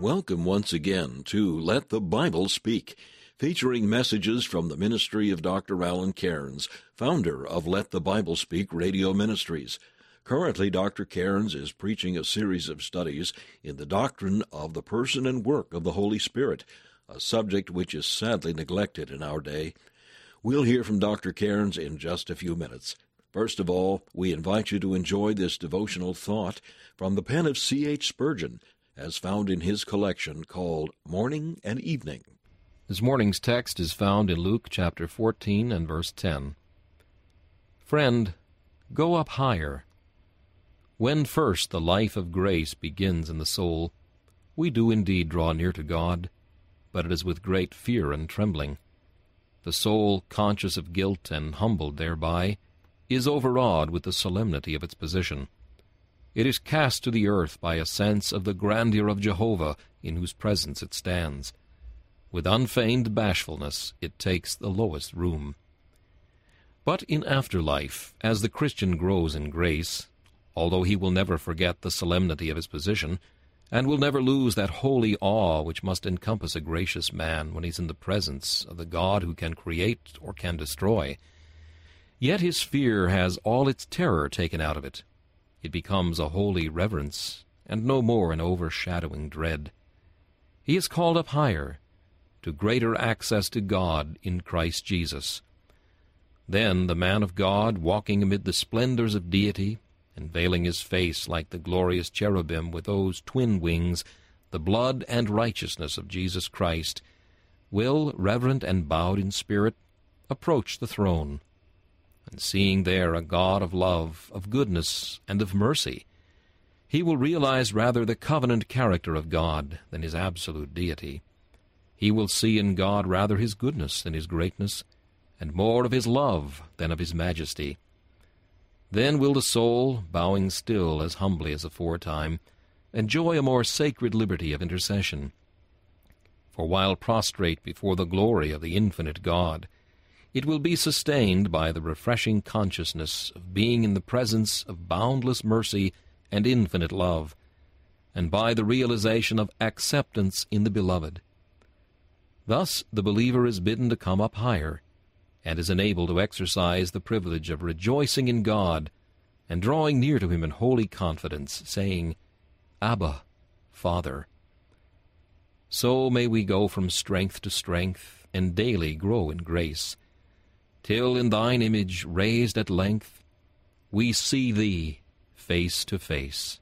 Welcome once again to Let the Bible Speak, featuring messages from the ministry of Dr. Alan Cairns, founder of Let the Bible Speak Radio Ministries. Currently, Dr. Cairns is preaching a series of studies in the doctrine of the person and work of the Holy Spirit, a subject which is sadly neglected in our day. We'll hear from Dr. Cairns in just a few minutes. First of all, we invite you to enjoy this devotional thought from the pen of C. H. Spurgeon, as found in his collection called Morning and Evening. This morning's text is found in Luke chapter 14 and verse 10. Friend, go up higher. When first the life of grace begins in the soul, we do indeed draw near to God, but it is with great fear and trembling. The soul, conscious of guilt and humbled thereby, is overawed with the solemnity of its position. It is cast to the earth by a sense of the grandeur of Jehovah in whose presence it stands. With unfeigned bashfulness it takes the lowest room. But in afterlife, as the Christian grows in grace, although he will never forget the solemnity of his position, and will never lose that holy awe which must encompass a gracious man when he is in the presence of the God who can create or can destroy, yet his fear has all its terror taken out of it, it becomes a holy reverence, and no more an overshadowing dread. He is called up higher, to greater access to God in Christ Jesus. Then the man of God, walking amid the splendors of deity, and veiling his face like the glorious cherubim with those twin wings, the blood and righteousness of Jesus Christ, will, reverent and bowed in spirit, approach the throne and seeing there a God of love, of goodness, and of mercy, he will realize rather the covenant character of God than his absolute deity. He will see in God rather his goodness than his greatness, and more of his love than of his majesty. Then will the soul, bowing still as humbly as aforetime, enjoy a more sacred liberty of intercession. For while prostrate before the glory of the infinite God, it will be sustained by the refreshing consciousness of being in the presence of boundless mercy and infinite love, and by the realization of acceptance in the Beloved. Thus the believer is bidden to come up higher, and is enabled to exercise the privilege of rejoicing in God and drawing near to Him in holy confidence, saying, Abba, Father. So may we go from strength to strength, and daily grow in grace till in thine image raised at length we see thee face to face.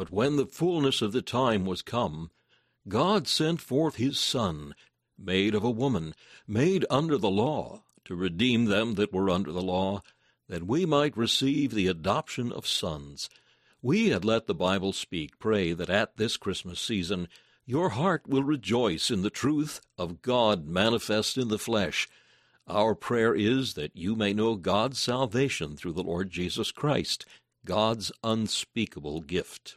But when the fullness of the time was come, God sent forth his Son, made of a woman, made under the law, to redeem them that were under the law, that we might receive the adoption of sons. We at Let the Bible Speak pray that at this Christmas season your heart will rejoice in the truth of God manifest in the flesh. Our prayer is that you may know God's salvation through the Lord Jesus Christ, God's unspeakable gift.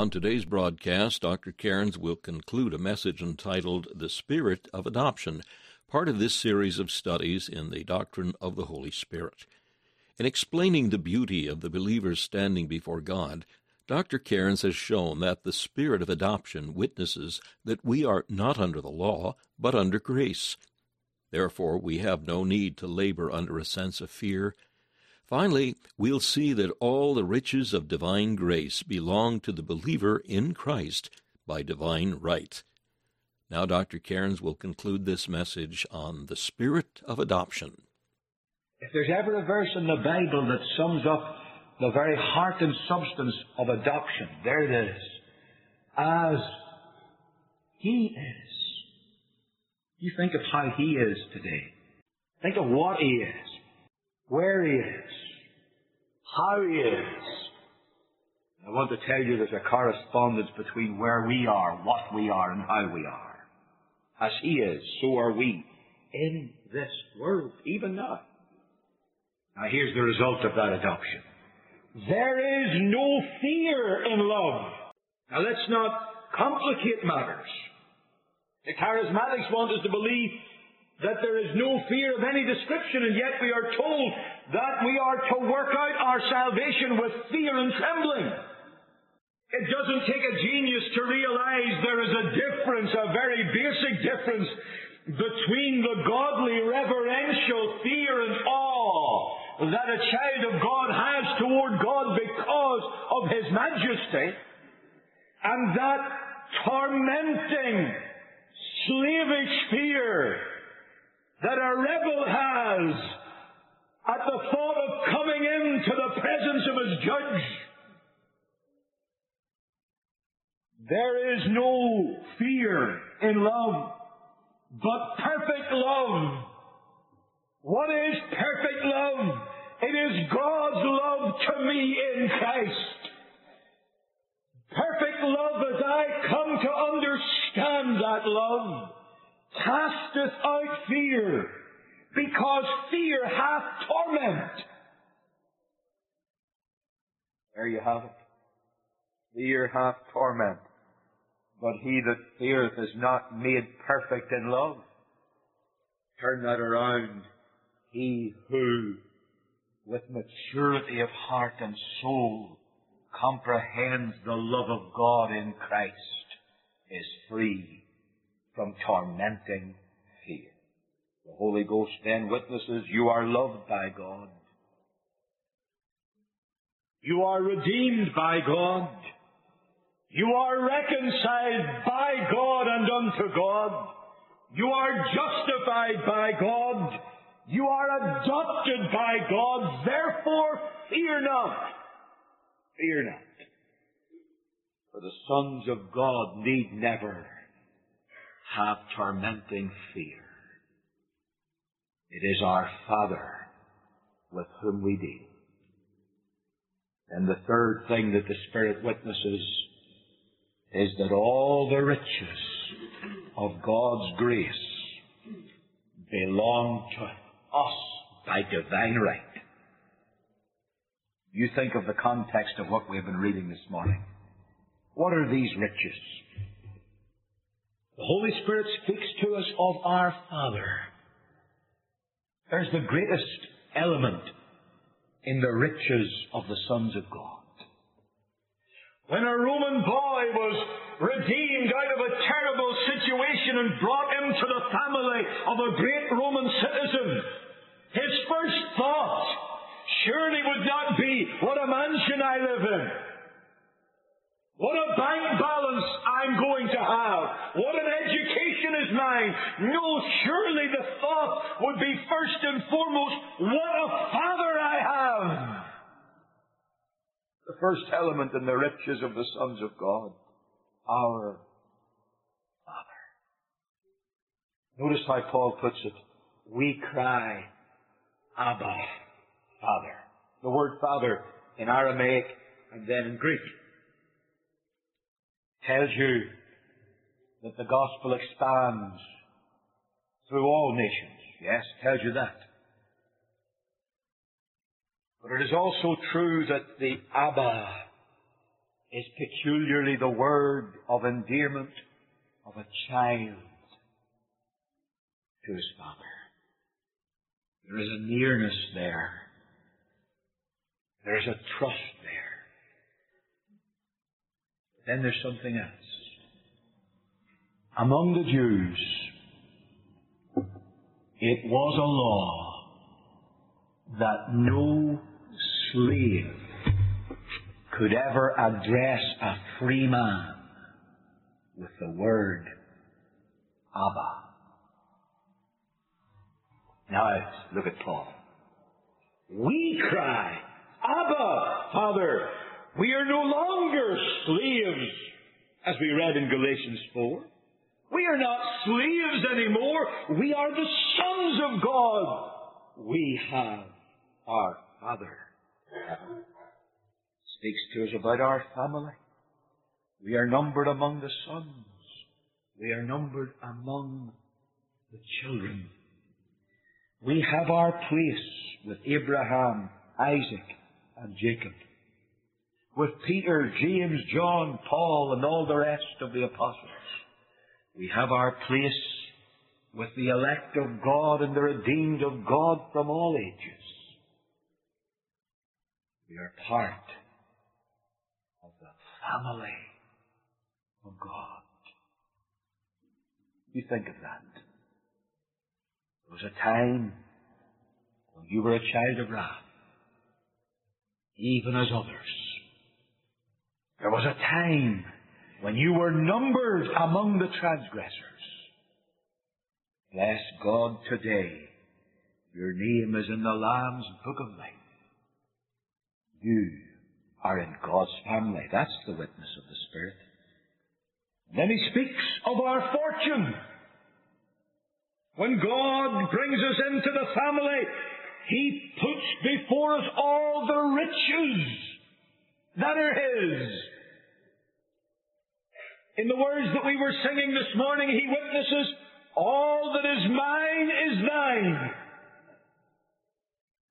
On today's broadcast, Dr. Cairns will conclude a message entitled The Spirit of Adoption, part of this series of studies in the doctrine of the Holy Spirit. In explaining the beauty of the believer's standing before God, Dr. Cairns has shown that the spirit of adoption witnesses that we are not under the law, but under grace. Therefore, we have no need to labor under a sense of fear, Finally, we'll see that all the riches of divine grace belong to the believer in Christ by divine right. Now, Dr. Cairns will conclude this message on the spirit of adoption. If there's ever a verse in the Bible that sums up the very heart and substance of adoption, there it is. As He is. You think of how He is today. Think of what He is where He is, how He is. I want to tell you there's a correspondence between where we are, what we are, and how we are. As He is, so are we in this world, even now. Now here's the result of that adoption. There is no fear in love. Now let's not complicate matters. The charismatics want us to believe that there is no fear of any description, and yet we are told that we are to work out our salvation with fear and trembling. It doesn't take a genius to realize there is a difference, a very basic difference, between the godly reverential fear and awe that a child of God has toward God because of His majesty, and that tormenting, slavish fear that a rebel has at the thought of coming into the presence of his judge. There is no fear in love, but perfect love. What is perfect love? It is God's love to me in Christ. Perfect love as I come to understand that love casteth out fear, because fear hath torment. There you have it. Fear hath torment, but he that feareth is not made perfect in love. Turn that around. He who, with maturity of heart and soul, comprehends the love of God in Christ is free from tormenting fear. The Holy Ghost then witnesses you are loved by God. You are redeemed by God. You are reconciled by God and unto God. You are justified by God. You are adopted by God. Therefore, fear not. Fear not. For the sons of God need never have tormenting fear. It is our Father with whom we deal. And the third thing that the Spirit witnesses is that all the riches of God's grace belong to us by divine right. You think of the context of what we have been reading this morning. What are these riches? The Holy Spirit speaks to us of our Father. There's the greatest element in the riches of the sons of God. When a Roman boy was redeemed out of a terrible situation and brought into the family of a great Roman citizen, his first thought surely would not be, what a mansion I live in. What a bank balance I'm going to have. What an education is mine. No, surely the thought would be first and foremost, what a father I have. The first element in the riches of the sons of God. Our Father. Notice how Paul puts it. We cry, Abba, Father. The word Father in Aramaic and then in Greek tells you that the gospel expands through all nations. Yes, tells you that. But it is also true that the Abba is peculiarly the word of endearment of a child to his father. There is a nearness there. There is a trust there. Then there's something else. Among the Jews, it was a law that no slave could ever address a free man with the word Abba. Now, look at Paul. We cry, Abba, Father. We are no longer slaves, as we read in Galatians 4. We are not slaves anymore. We are the sons of God. We have our Father. Speaks to us about our family. We are numbered among the sons. We are numbered among the children. We have our place with Abraham, Isaac, and Jacob. With Peter, James, John, Paul, and all the rest of the apostles. We have our place with the elect of God and the redeemed of God from all ages. We are part of the family of God. You think of that. There was a time when you were a child of wrath, even as others. There was a time when you were numbered among the transgressors. Bless God today. Your name is in the Lamb's Book of Life. You are in God's family. That's the witness of the Spirit. Then he speaks of our fortune. When God brings us into the family, He puts before us all the riches that are His. In the words that we were singing this morning, He witnesses, all that is mine is thine.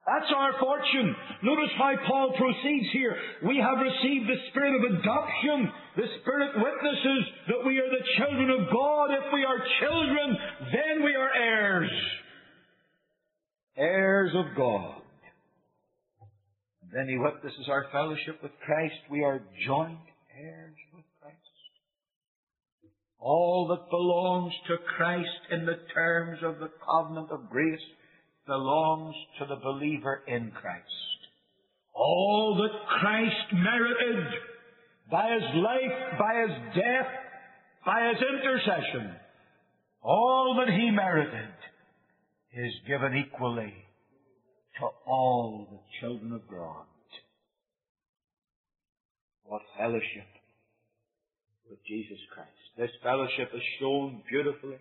That's our fortune. Notice how Paul proceeds here. We have received the spirit of adoption. The Spirit witnesses that we are the children of God. If we are children, then we are heirs. Heirs of God. And Then he witnesses our fellowship with Christ. We are joint heirs. All that belongs to Christ in the terms of the covenant of grace belongs to the believer in Christ. All that Christ merited by His life, by His death, by His intercession, all that He merited is given equally to all the children of God. What fellowship with Jesus Christ. This fellowship is shown beautifully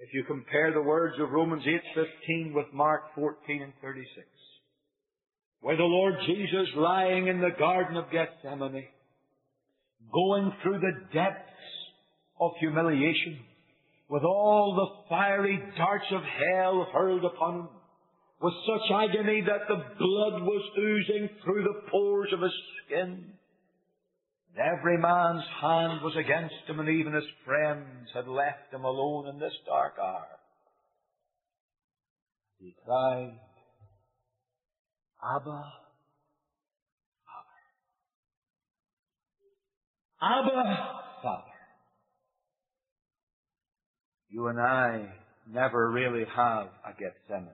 if you compare the words of Romans 8:15 with Mark 14 and 36, where the Lord Jesus lying in the Garden of Gethsemane, going through the depths of humiliation, with all the fiery darts of hell hurled upon him, with such agony that the blood was oozing through the pores of his skin, and every man's hand was against him, and even his friends had left him alone in this dark hour. He cried, Abba, Father. Abba, Father. You and I never really have a Gethsemane.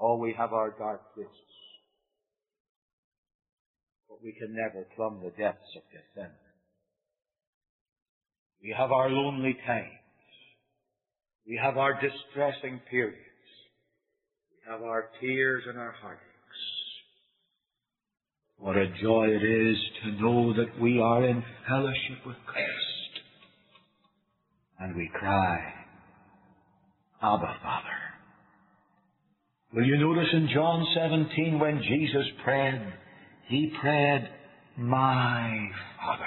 Oh, we have our dark places we can never plumb the depths of Gethsemane. We have our lonely times. We have our distressing periods. We have our tears and our heartaches. What a joy it is to know that we are in fellowship with Christ. And we cry, Abba, Father. Will you notice in John 17 when Jesus prayed, he prayed, My Father.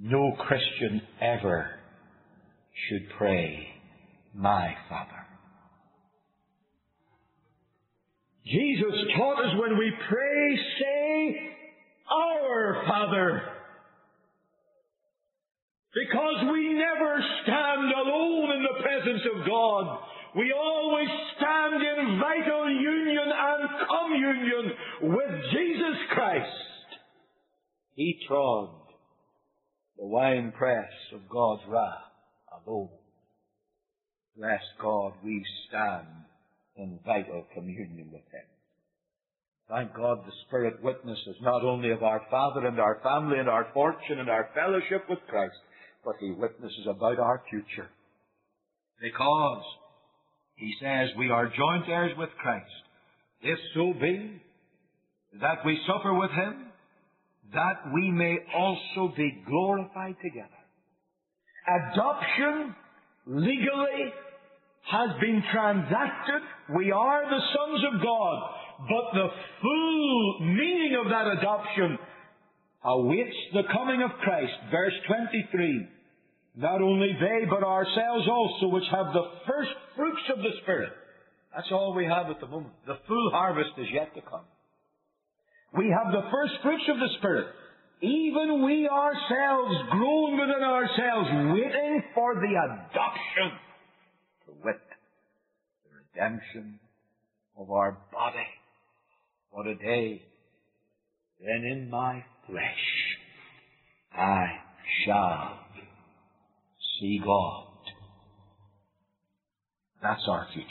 No Christian ever should pray, My Father. Jesus taught us when we pray, say, Our Father. Because we never stand alone in the presence of God. We always stand in vital union and communion with Jesus Christ. He trod the winepress of God's wrath alone. Bless God, we stand in vital communion with Him. Thank God the Spirit witnesses not only of our Father and our family and our fortune and our fellowship with Christ, but He witnesses about our future. Because He says we are joint heirs with Christ. If so be that we suffer with Him, that we may also be glorified together. Adoption legally has been transacted. We are the sons of God. But the full meaning of that adoption awaits the coming of Christ. Verse 23. Not only they, but ourselves also, which have the first fruits of the Spirit. That's all we have at the moment. The full harvest is yet to come. We have the first fruits of the Spirit. Even we ourselves, groan within ourselves, waiting for the adoption, to wit, the redemption of our body. What a day. Then in my flesh I shall see God. That's our future.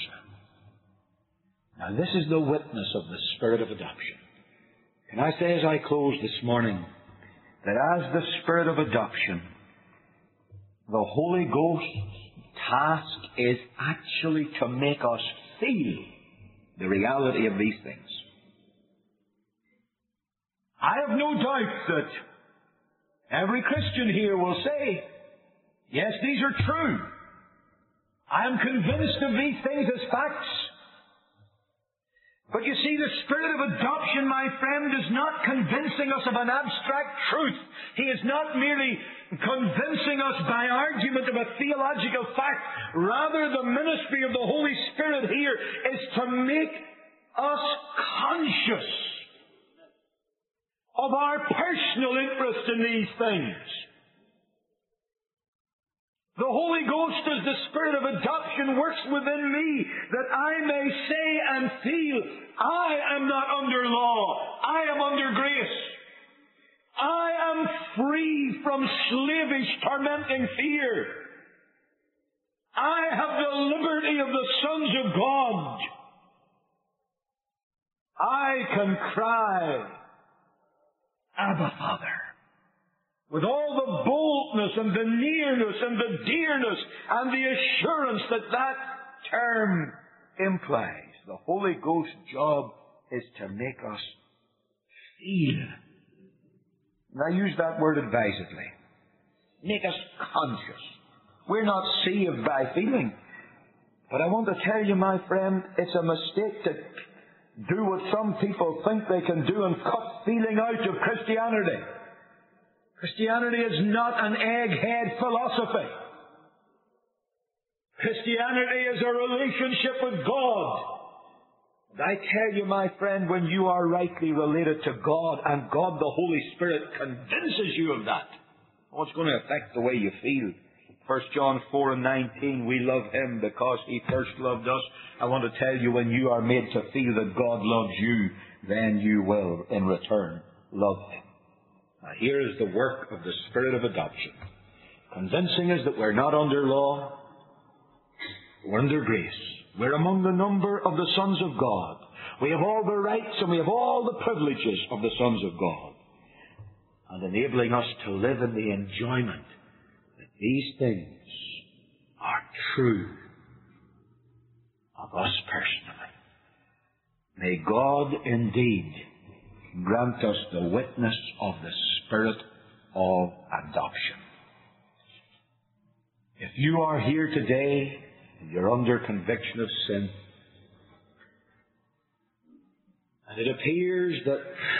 Now this is the witness of the Spirit of adoption. Can I say as I close this morning that as the Spirit of adoption, the Holy Ghost's task is actually to make us feel the reality of these things. I have no doubt that every Christian here will say, yes, these are true. I am convinced of these things as facts. But you see, the spirit of adoption, my friend, is not convincing us of an abstract truth. He is not merely convincing us by argument of a theological fact. Rather, the ministry of the Holy Spirit here is to make us conscious of our personal interest in these things. The Holy Ghost, as the Spirit of adoption, works within me that I may say and feel, I am not under law. I am under grace. I am free from slavish, tormenting fear. I have the liberty of the sons of God. I can cry, Abba, Father with all the boldness and the nearness and the dearness and the assurance that that term implies. The Holy Ghost's job is to make us feel. And I use that word advisedly. Make us conscious. We're not saved by feeling. But I want to tell you, my friend, it's a mistake to do what some people think they can do and cut feeling out of Christianity. Christianity is not an egghead philosophy. Christianity is a relationship with God. And I tell you, my friend, when you are rightly related to God and God the Holy Spirit convinces you of that, what's going to affect the way you feel? 1 John 4 and 19, we love Him because He first loved us. I want to tell you, when you are made to feel that God loves you, then you will, in return, love Him. Now, here is the work of the Spirit of adoption. Convincing us that we're not under law, we're under grace. We're among the number of the sons of God. We have all the rights and we have all the privileges of the sons of God. And enabling us to live in the enjoyment that these things are true of us personally. May God indeed grant us the witness of the Spirit of adoption. If you are here today and you're under conviction of sin, and it appears that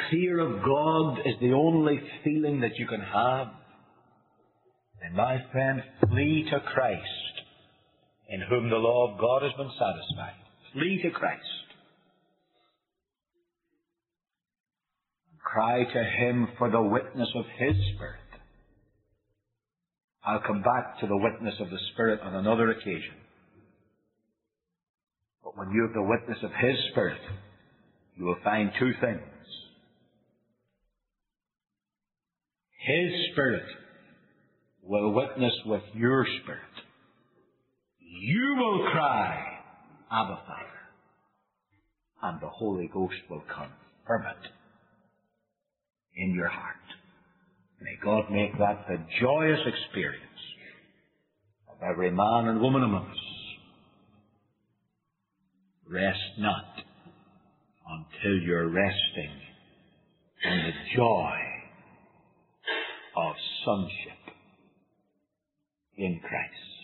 fear of God is the only feeling that you can have, then my friend, flee to Christ, in whom the law of God has been satisfied. Flee to Christ. Cry to Him for the witness of His Spirit. I'll come back to the witness of the Spirit on another occasion. But when you have the witness of His Spirit, you will find two things. His Spirit will witness with your spirit. You will cry, Abba Father. And the Holy Ghost will confirm it in your heart. May God make that the joyous experience of every man and woman among us. Rest not until you're resting in the joy of sonship in Christ.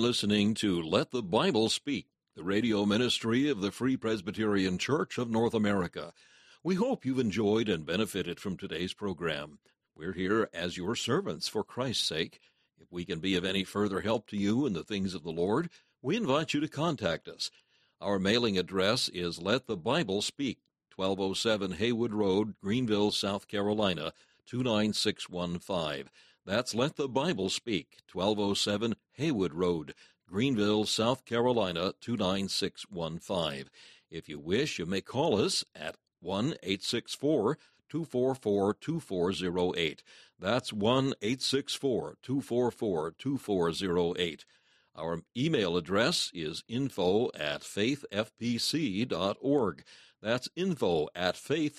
Listening to Let the Bible Speak, the radio ministry of the Free Presbyterian Church of North America. We hope you've enjoyed and benefited from today's program. We're here as your servants for Christ's sake. If we can be of any further help to you in the things of the Lord, we invite you to contact us. Our mailing address is Let the Bible Speak, 1207 Haywood Road, Greenville, South Carolina, 29615. That's Let the Bible Speak, 1207 Haywood Road, Greenville, South Carolina, 29615. If you wish, you may call us at 1 864 244 2408. That's 1 864 244 2408. Our email address is info at faithfpc.org. That's info at faithfpc.org.